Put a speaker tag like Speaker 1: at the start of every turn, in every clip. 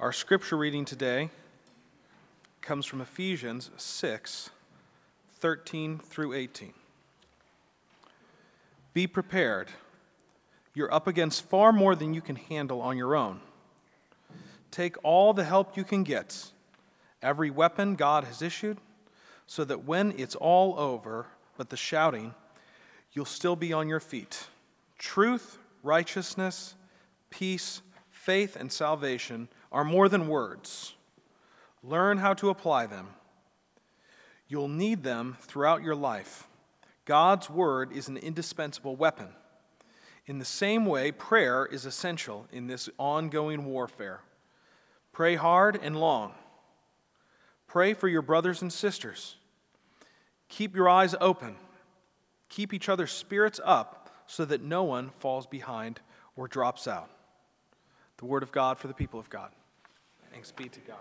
Speaker 1: Our scripture reading today comes from Ephesians 6 13 through 18. Be prepared. You're up against far more than you can handle on your own. Take all the help you can get, every weapon God has issued, so that when it's all over, but the shouting, you'll still be on your feet. Truth, righteousness, peace, faith, and salvation are more than words. Learn how to apply them. You'll need them throughout your life. God's word is an indispensable weapon. In the same way, prayer is essential in this ongoing warfare. Pray hard and long. Pray for your brothers and sisters. Keep your eyes open. Keep each other's spirits up so that no one falls behind or drops out. The word of God for the people of God. Thanks be to God.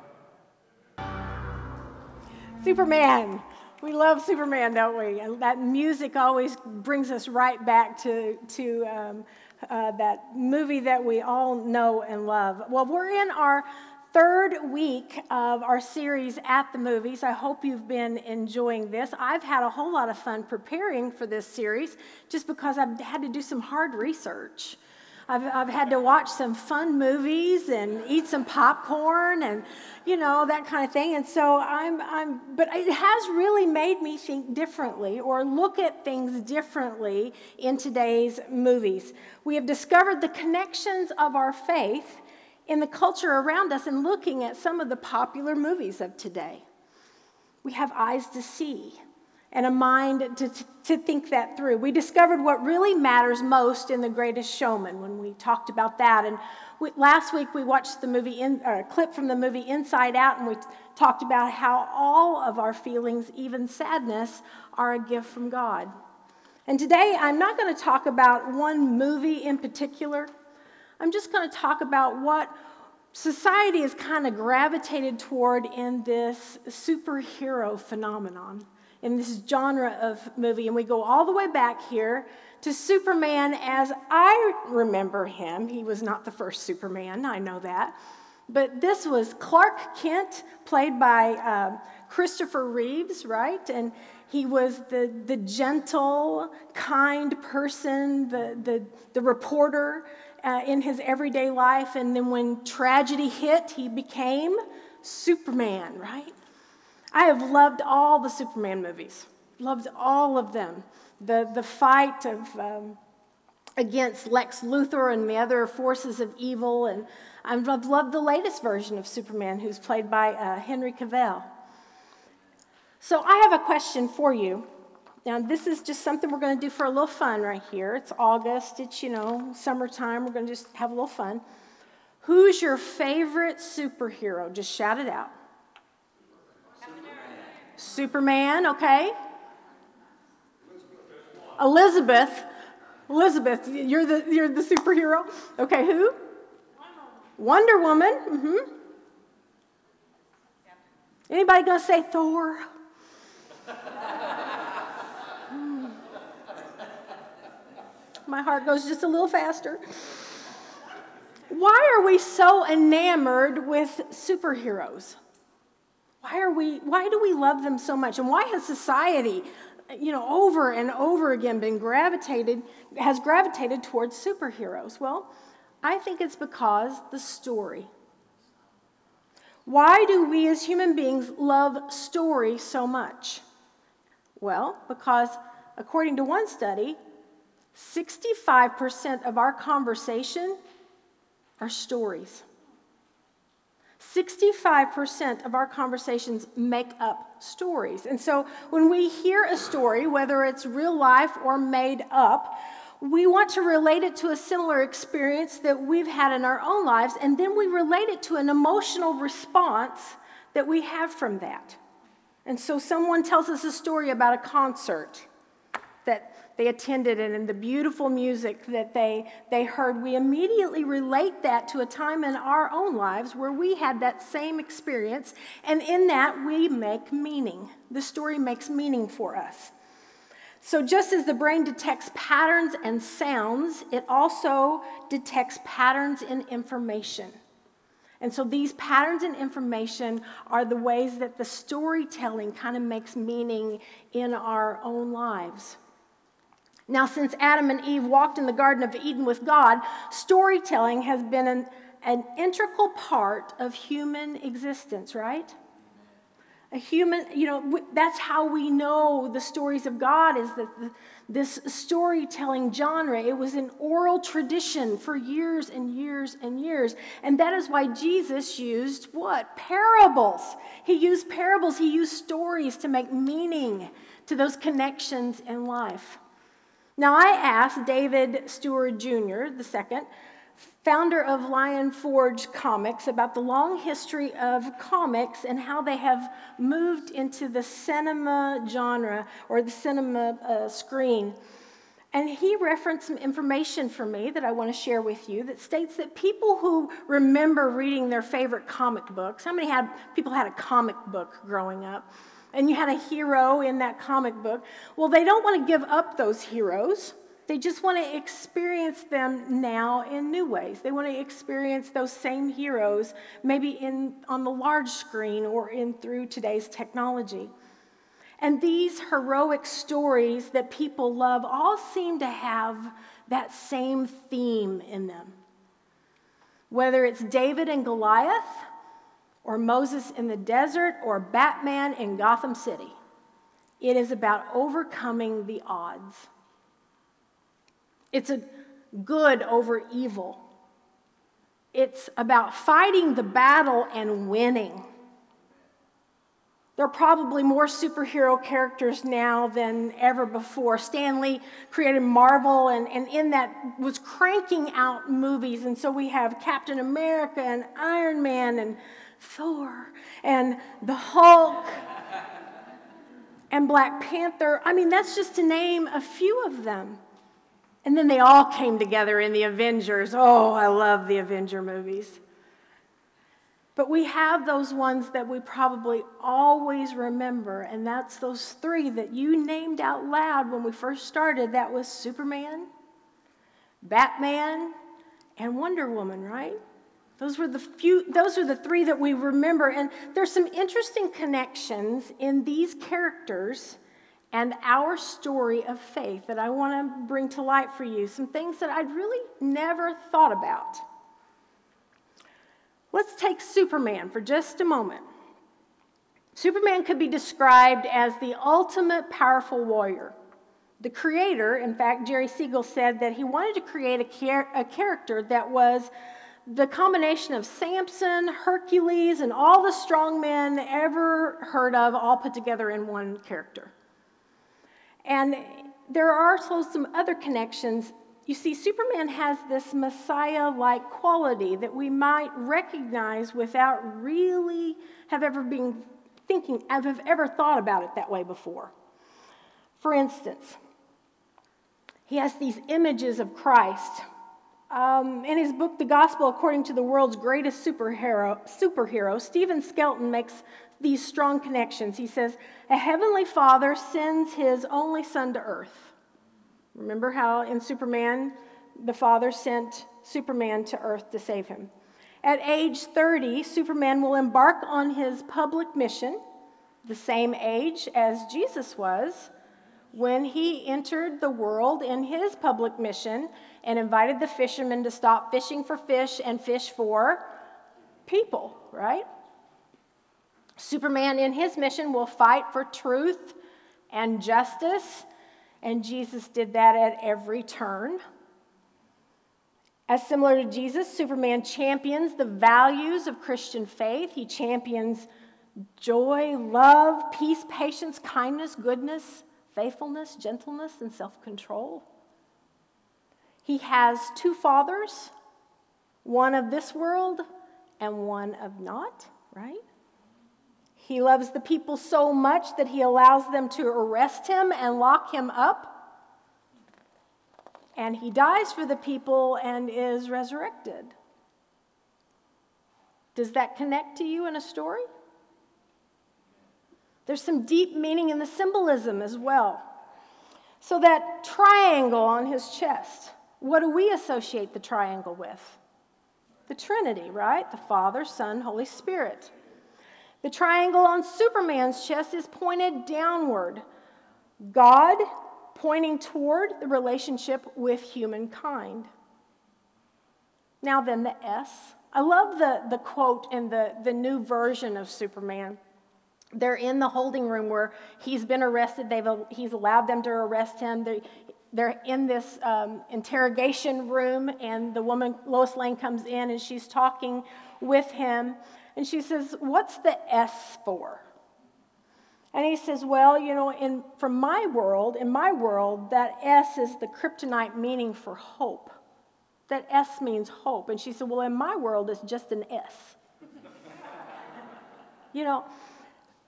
Speaker 2: Superman. We love Superman, don't we? And that music always brings us right back to, to um, uh, that movie that we all know and love. Well, we're in our third week of our series at the movies. I hope you've been enjoying this. I've had a whole lot of fun preparing for this series just because I've had to do some hard research. I've, I've had to watch some fun movies and eat some popcorn and, you know, that kind of thing. And so I'm, I'm, but it has really made me think differently or look at things differently in today's movies. We have discovered the connections of our faith in the culture around us and looking at some of the popular movies of today. We have eyes to see and a mind to, to think that through. We discovered what really matters most in The Greatest Showman when we talked about that. And we, last week we watched the movie, in, or a clip from the movie Inside Out, and we talked about how all of our feelings, even sadness, are a gift from God. And today I'm not going to talk about one movie in particular. I'm just going to talk about what society has kind of gravitated toward in this superhero phenomenon in this genre of movie. And we go all the way back here to Superman as I remember him. He was not the first Superman, I know that. But this was Clark Kent, played by uh, Christopher Reeves, right? And he was the, the gentle, kind person, the, the, the reporter uh, in his everyday life. And then when tragedy hit, he became Superman, right? I have loved all the Superman movies, loved all of them. The, the fight of, um, against Lex Luthor and the other forces of evil. And I've loved the latest version of Superman, who's played by uh, Henry Cavill. So I have a question for you. Now, this is just something we're going to do for a little fun right here. It's August, it's, you know, summertime. We're going to just have a little fun. Who's your favorite superhero? Just shout it out. Superman, okay? Elizabeth. Elizabeth, you're the, you're the superhero. Okay, who? Wonder Woman. Mm-hmm. Anybody gonna say Thor? mm. My heart goes just a little faster. Why are we so enamored with superheroes? Why are we why do we love them so much? And why has society, you know, over and over again been gravitated has gravitated towards superheroes? Well, I think it's because the story. Why do we as human beings love story so much? Well, because according to one study, 65% of our conversation are stories. 65% of our conversations make up stories. And so when we hear a story, whether it's real life or made up, we want to relate it to a similar experience that we've had in our own lives, and then we relate it to an emotional response that we have from that. And so someone tells us a story about a concert that they attended and in the beautiful music that they, they heard, we immediately relate that to a time in our own lives where we had that same experience. And in that, we make meaning. The story makes meaning for us. So, just as the brain detects patterns and sounds, it also detects patterns in information. And so these patterns and information are the ways that the storytelling kind of makes meaning in our own lives. Now, since Adam and Eve walked in the Garden of Eden with God, storytelling has been an, an integral part of human existence, right? A human, you know, that's how we know the stories of God is that this storytelling genre, it was an oral tradition for years and years and years. And that is why Jesus used what? Parables. He used parables, he used stories to make meaning to those connections in life. Now, I asked David Steward Jr., the second, founder of Lion Forge Comics, about the long history of comics and how they have moved into the cinema genre or the cinema uh, screen. And he referenced some information for me that I want to share with you that states that people who remember reading their favorite comic books, how many had, people had a comic book growing up? And you had a hero in that comic book. Well, they don't want to give up those heroes. They just want to experience them now in new ways. They want to experience those same heroes, maybe in, on the large screen or in through today's technology. And these heroic stories that people love all seem to have that same theme in them. Whether it's David and Goliath, or Moses in the desert, or Batman in Gotham City, it is about overcoming the odds. It's a good over evil. It's about fighting the battle and winning. There are probably more superhero characters now than ever before. Stan Lee created Marvel, and, and in that was cranking out movies. And so we have Captain America and Iron Man and Thor and the Hulk and Black Panther. I mean, that's just to name a few of them. And then they all came together in the Avengers. Oh, I love the Avenger movies. But we have those ones that we probably always remember, and that's those three that you named out loud when we first started. That was Superman, Batman, and Wonder Woman, right? Those were the few those are the three that we remember and there's some interesting connections in these characters and our story of faith that I want to bring to light for you. Some things that I'd really never thought about. Let's take Superman for just a moment. Superman could be described as the ultimate powerful warrior. The creator, in fact, Jerry Siegel said that he wanted to create a, char- a character that was the combination of Samson, Hercules, and all the strong men ever heard of, all put together in one character. And there are also some other connections. You see, Superman has this Messiah like quality that we might recognize without really have ever been thinking, have ever thought about it that way before. For instance, he has these images of Christ. Um, in his book, The Gospel According to the World's Greatest Superhero, superhero Stephen Skelton makes these strong connections. He says, A heavenly father sends his only son to earth. Remember how in Superman, the father sent Superman to earth to save him. At age 30, Superman will embark on his public mission, the same age as Jesus was when he entered the world in his public mission and invited the fishermen to stop fishing for fish and fish for people, right? Superman, in his mission, will fight for truth and justice, and Jesus did that at every turn. As similar to Jesus, Superman champions the values of Christian faith. He champions joy, love, peace, patience, kindness, goodness, faithfulness, gentleness, and self control. He has two fathers, one of this world and one of not, right? He loves the people so much that he allows them to arrest him and lock him up. And he dies for the people and is resurrected. Does that connect to you in a story? There's some deep meaning in the symbolism as well. So, that triangle on his chest, what do we associate the triangle with? The Trinity, right? The Father, Son, Holy Spirit. The triangle on Superman's chest is pointed downward. God pointing toward the relationship with humankind. Now, then, the S. I love the, the quote in the, the new version of Superman. They're in the holding room where he's been arrested. They've, he's allowed them to arrest him. They're, they're in this um, interrogation room, and the woman, Lois Lane, comes in and she's talking with him. And she says, What's the S for? And he says, Well, you know, in, from my world, in my world, that S is the kryptonite meaning for hope. That S means hope. And she said, Well, in my world, it's just an S. you know,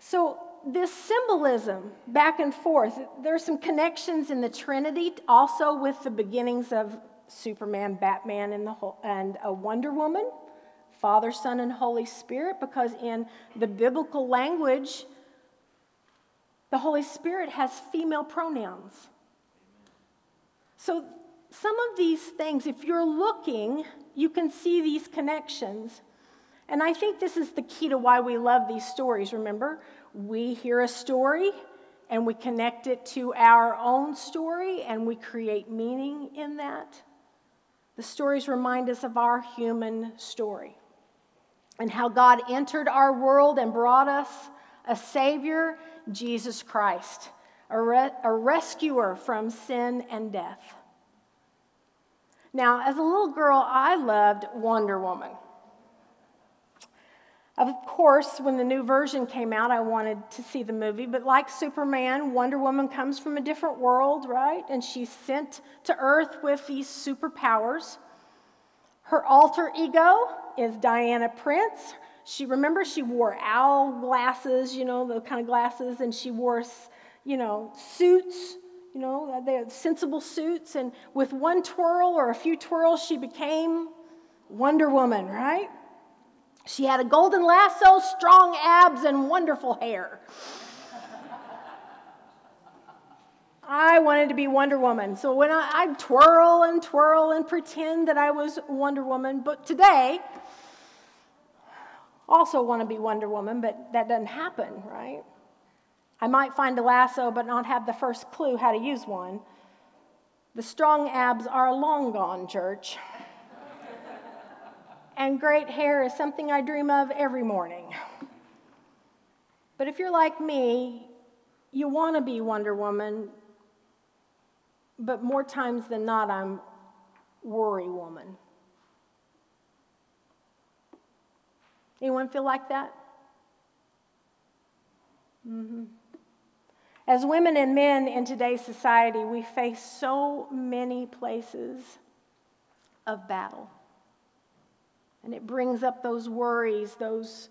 Speaker 2: so this symbolism back and forth, there's some connections in the Trinity also with the beginnings of Superman, Batman, and, the whole, and a Wonder Woman, Father, Son, and Holy Spirit, because in the biblical language, the Holy Spirit has female pronouns. So some of these things, if you're looking, you can see these connections. And I think this is the key to why we love these stories. Remember, we hear a story and we connect it to our own story and we create meaning in that. The stories remind us of our human story and how God entered our world and brought us a Savior, Jesus Christ, a, re- a rescuer from sin and death. Now, as a little girl, I loved Wonder Woman. Of course, when the new version came out, I wanted to see the movie, but like Superman, Wonder Woman comes from a different world, right? And she's sent to Earth with these superpowers. Her alter ego is Diana Prince. She remember she wore owl glasses, you know, the kind of glasses, and she wore, you know, suits you know, they had sensible suits, and with one twirl or a few twirls, she became Wonder Woman, right? She had a golden lasso, strong abs, and wonderful hair. I wanted to be Wonder Woman. So when I, I'd twirl and twirl and pretend that I was Wonder Woman, but today, also want to be Wonder Woman, but that doesn't happen, right? I might find a lasso but not have the first clue how to use one. The strong abs are long gone, church. And great hair is something I dream of every morning. But if you're like me, you want to be Wonder Woman, but more times than not, I'm Worry Woman. Anyone feel like that? Mm-hmm. As women and men in today's society, we face so many places of battle. And it brings up those worries, those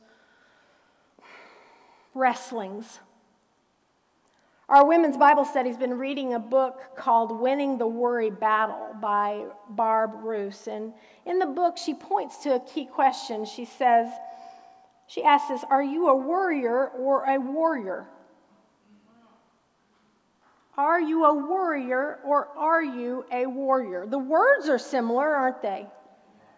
Speaker 2: wrestlings. Our women's Bible study's been reading a book called Winning the Worry Battle by Barb Roos. And in the book, she points to a key question. She says, she asks us, Are you a worrier or a warrior? Are you a worrier or are you a warrior? The words are similar, aren't they?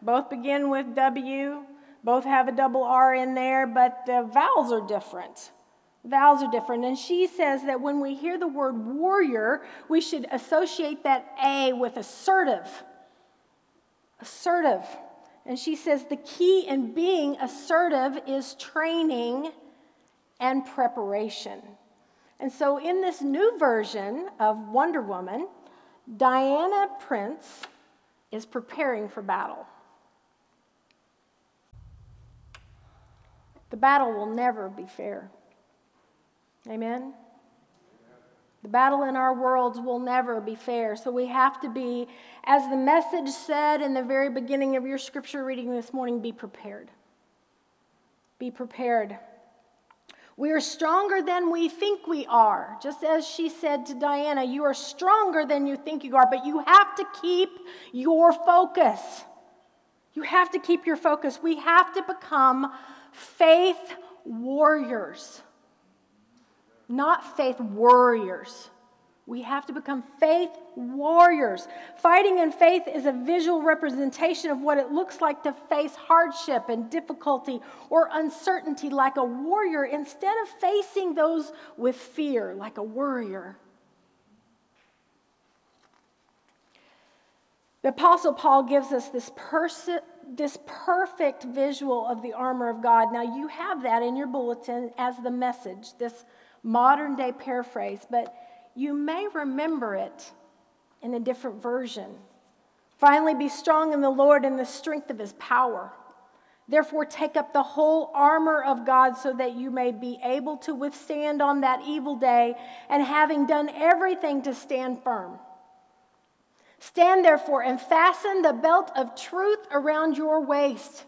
Speaker 2: Both begin with W, both have a double R in there, but the vowels are different. Vowels are different. And she says that when we hear the word warrior, we should associate that A with assertive. Assertive. And she says the key in being assertive is training and preparation. And so, in this new version of Wonder Woman, Diana Prince is preparing for battle. The battle will never be fair. Amen? The battle in our worlds will never be fair. So we have to be, as the message said in the very beginning of your scripture reading this morning, be prepared. Be prepared. We are stronger than we think we are. Just as she said to Diana, you are stronger than you think you are, but you have to keep your focus. You have to keep your focus. We have to become faith warriors, not faith warriors. We have to become faith warriors. Fighting in faith is a visual representation of what it looks like to face hardship and difficulty or uncertainty like a warrior instead of facing those with fear like a worrier. The Apostle Paul gives us this, pers- this perfect visual of the armor of God. Now, you have that in your bulletin as the message, this modern day paraphrase, but you may remember it in a different version. Finally, be strong in the Lord and the strength of his power. Therefore, take up the whole armor of God so that you may be able to withstand on that evil day, and having done everything to stand firm. Stand therefore and fasten the belt of truth around your waist,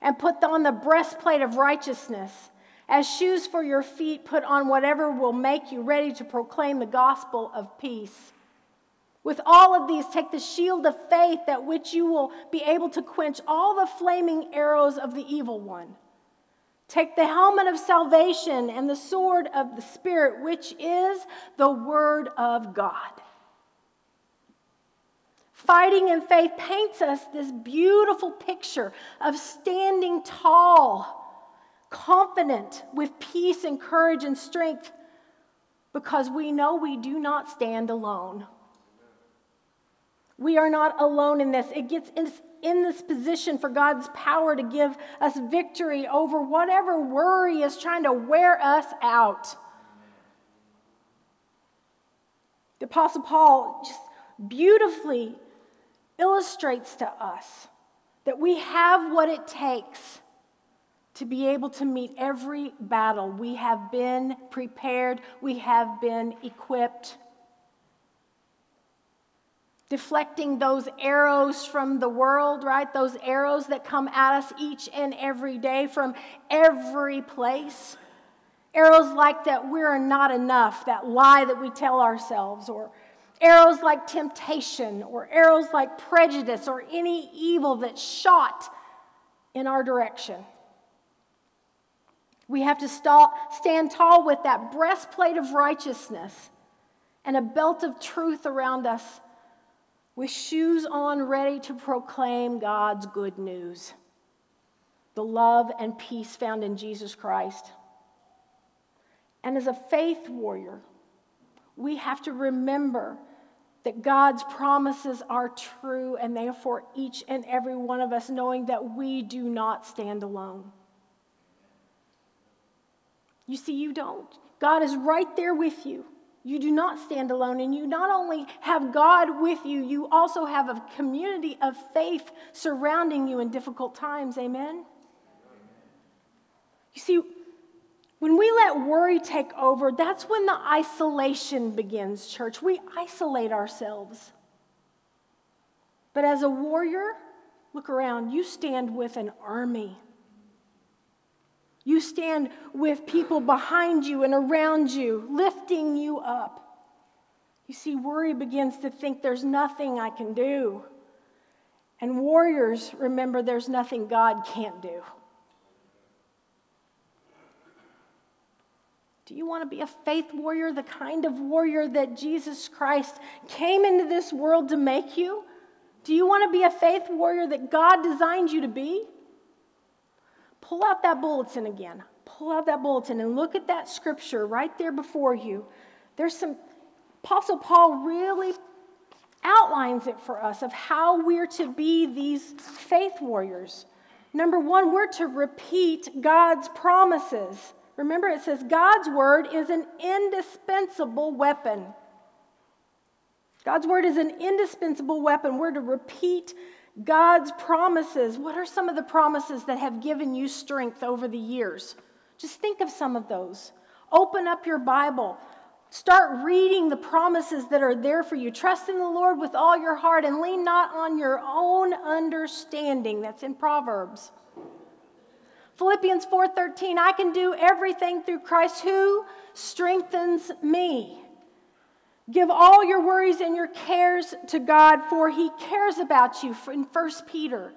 Speaker 2: and put on the breastplate of righteousness. As shoes for your feet, put on whatever will make you ready to proclaim the gospel of peace. With all of these, take the shield of faith, that which you will be able to quench all the flaming arrows of the evil one. Take the helmet of salvation and the sword of the Spirit, which is the word of God. Fighting in faith paints us this beautiful picture of standing tall, confident, with peace and courage and strength, because we know we do not stand alone. We are not alone in this. It gets us in this position for God's power to give us victory over whatever worry is trying to wear us out. The Apostle Paul just beautifully illustrates to us that we have what it takes to be able to meet every battle. We have been prepared, we have been equipped. Deflecting those arrows from the world, right? Those arrows that come at us each and every day from every place. Arrows like that we're not enough, that lie that we tell ourselves, or arrows like temptation or arrows like prejudice or any evil that's shot in our direction. We have to stand tall with that breastplate of righteousness and a belt of truth around us, with shoes on ready to proclaim God's good news the love and peace found in Jesus Christ. And as a faith warrior, we have to remember that God's promises are true, and therefore each and every one of us knowing that we do not stand alone. You see, you don't. God is right there with you. You do not stand alone, and you not only have God with you, you also have a community of faith surrounding you in difficult times. Amen? You see, when we let worry take over, that's when the isolation begins, church. We isolate ourselves. But as a warrior, look around, you stand with an army. You stand with people behind you and around you, lifting you up. You see, worry begins to think there's nothing I can do. And warriors remember there's nothing God can't do. Do you want to be a faith warrior, the kind of warrior that Jesus Christ came into this world to make you? Do you want to be a faith warrior that God designed you to be? Pull out that bulletin again. Pull out that bulletin and look at that scripture right there before you. There's some, Apostle Paul really outlines it for us of how we're to be these faith warriors. Number one, we're to repeat God's promises. Remember, it says God's word is an indispensable weapon. God's word is an indispensable weapon. We're to repeat God's promises. What are some of the promises that have given you strength over the years? Just think of some of those. Open up your Bible. Start reading the promises that are there for you. Trust in the Lord with all your heart and lean not on your own understanding. That's in Proverbs. Philippians 4:13, I can do everything through Christ who strengthens me. Give all your worries and your cares to God, for He cares about you. In 1 Peter.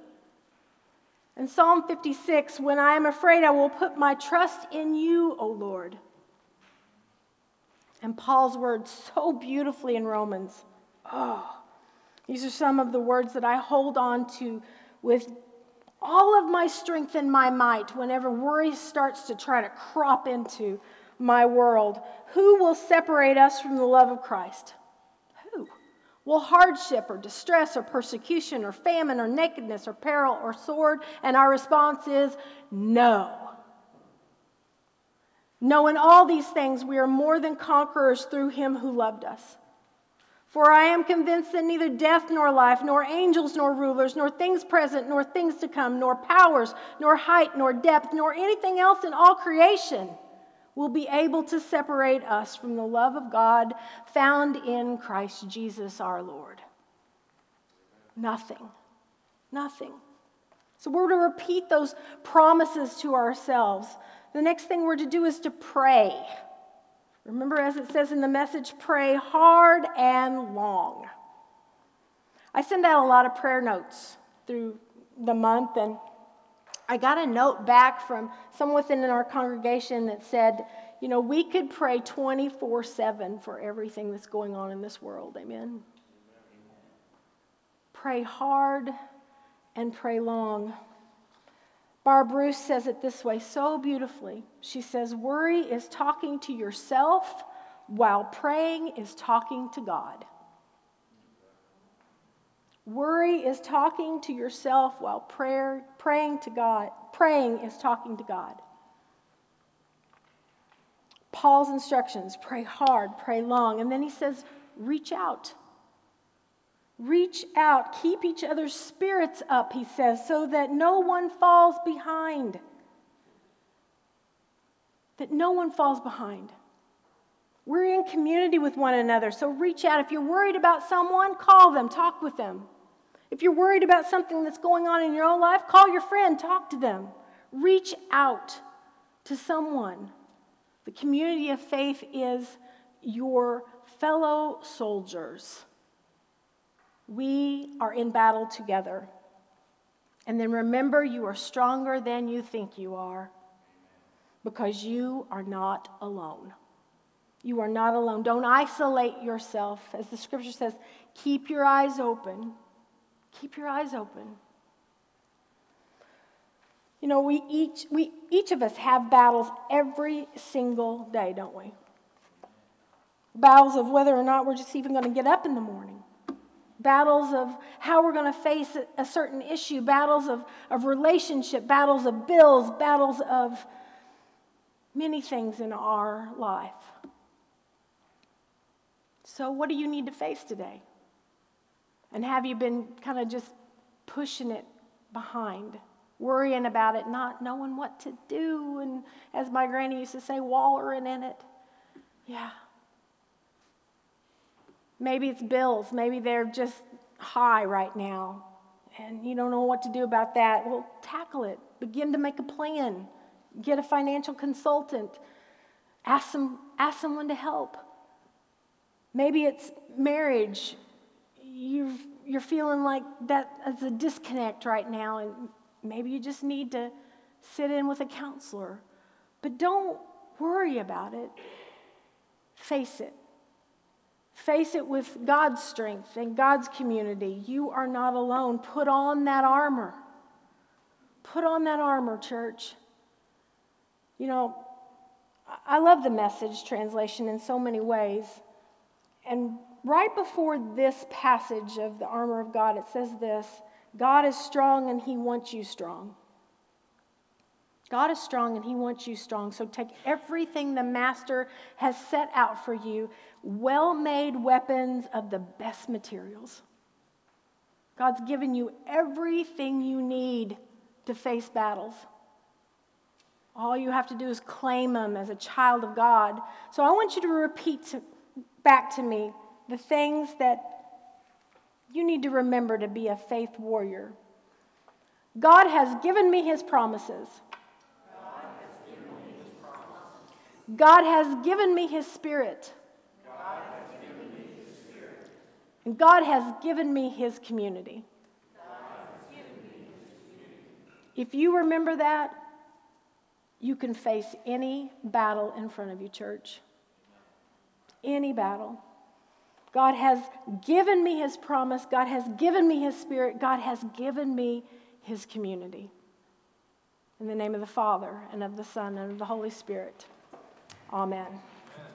Speaker 2: In Psalm 56, when I am afraid, I will put my trust in you, O Lord. and Paul's words so beautifully in Romans. Oh, these are some of the words that I hold on to with all of my strength and my might whenever worry starts to try to crop into my world. Who will separate us from the love of Christ? Who? Will hardship or distress or persecution or famine or nakedness or peril or sword? And our response is no. Knowing all these things, we are more than conquerors through him who loved us. For I am convinced that neither death nor life, nor angels nor rulers, nor things present, nor things to come, nor powers, nor height, nor depth, nor anything else in all creation will be able to separate us from the love of God found in Christ Jesus our Lord. Nothing. Nothing. So we're to repeat those promises to ourselves the next thing we're to do is to pray. Remember, as it says in the message, pray hard and long. I send out a lot of prayer notes through the month, and I got a note back from someone within our congregation that said, you know, we could pray 24 7 for everything that's going on in this world. Amen. Pray hard and pray long. Barb Roos says it this way so beautifully. She says, Worry is talking to yourself while praying is talking to God. Worry is talking to yourself while prayer, praying to God. Praying is talking to God. Paul's instructions pray hard, pray long. And then he says, reach out. Reach out, keep each other's spirits up, he says, so that no one falls behind. That no one falls behind. We're in community with one another, so reach out. If you're worried about someone, call them, talk with them. If you're worried about something that's going on in your own life, call your friend, talk to them. Reach out to someone. The community of faith is your fellow soldiers. We are in battle together. And then remember, you are stronger than you think you are because you are not alone. You are not alone. Don't isolate yourself. As the scripture says, keep your eyes open. Keep your eyes open. You know, we each, we, each of us have battles every single day, don't we? Battles of whether or not we're just even going to get up in the morning battles of how we're going to face a certain issue, battles of, of relationship, battles of bills, battles of many things in our life. So, what do you need to face today? And have you been kind of just pushing it behind, worrying about it, not knowing what to do, and as my granny used to say, wallowing in it? Yeah. Maybe it's bills. Maybe they're just high right now and you don't know what to do about that. Well, tackle it. Begin to make a plan. Get a financial consultant. Ask, some, ask someone to help. Maybe it's marriage. you you're feeling like that is a disconnect right now, and maybe you just need to sit in with a counselor. But don't worry about it. Face it. Face it with God's strength and God's community. You are not alone. Put on that armor. Put on that armor, church. You know, I love the message translation in so many ways. And right before this passage of the armor of God, it says this God is strong and he wants you strong. God is strong and He wants you strong. So take everything the Master has set out for you well made weapons of the best materials. God's given you everything you need to face battles. All you have to do is claim them as a child of God. So I want you to repeat to, back to me the things that you need to remember to be a faith warrior. God has given me his promises. God has given me his spirit. God has given me his spirit. And God has given me his community. me his community. If you remember that, you can face any battle in front of you, church. any battle. God has given me his promise. God has given me his spirit. God has given me his community. In the name of the Father, and of the Son, and of the Holy Spirit. Amen.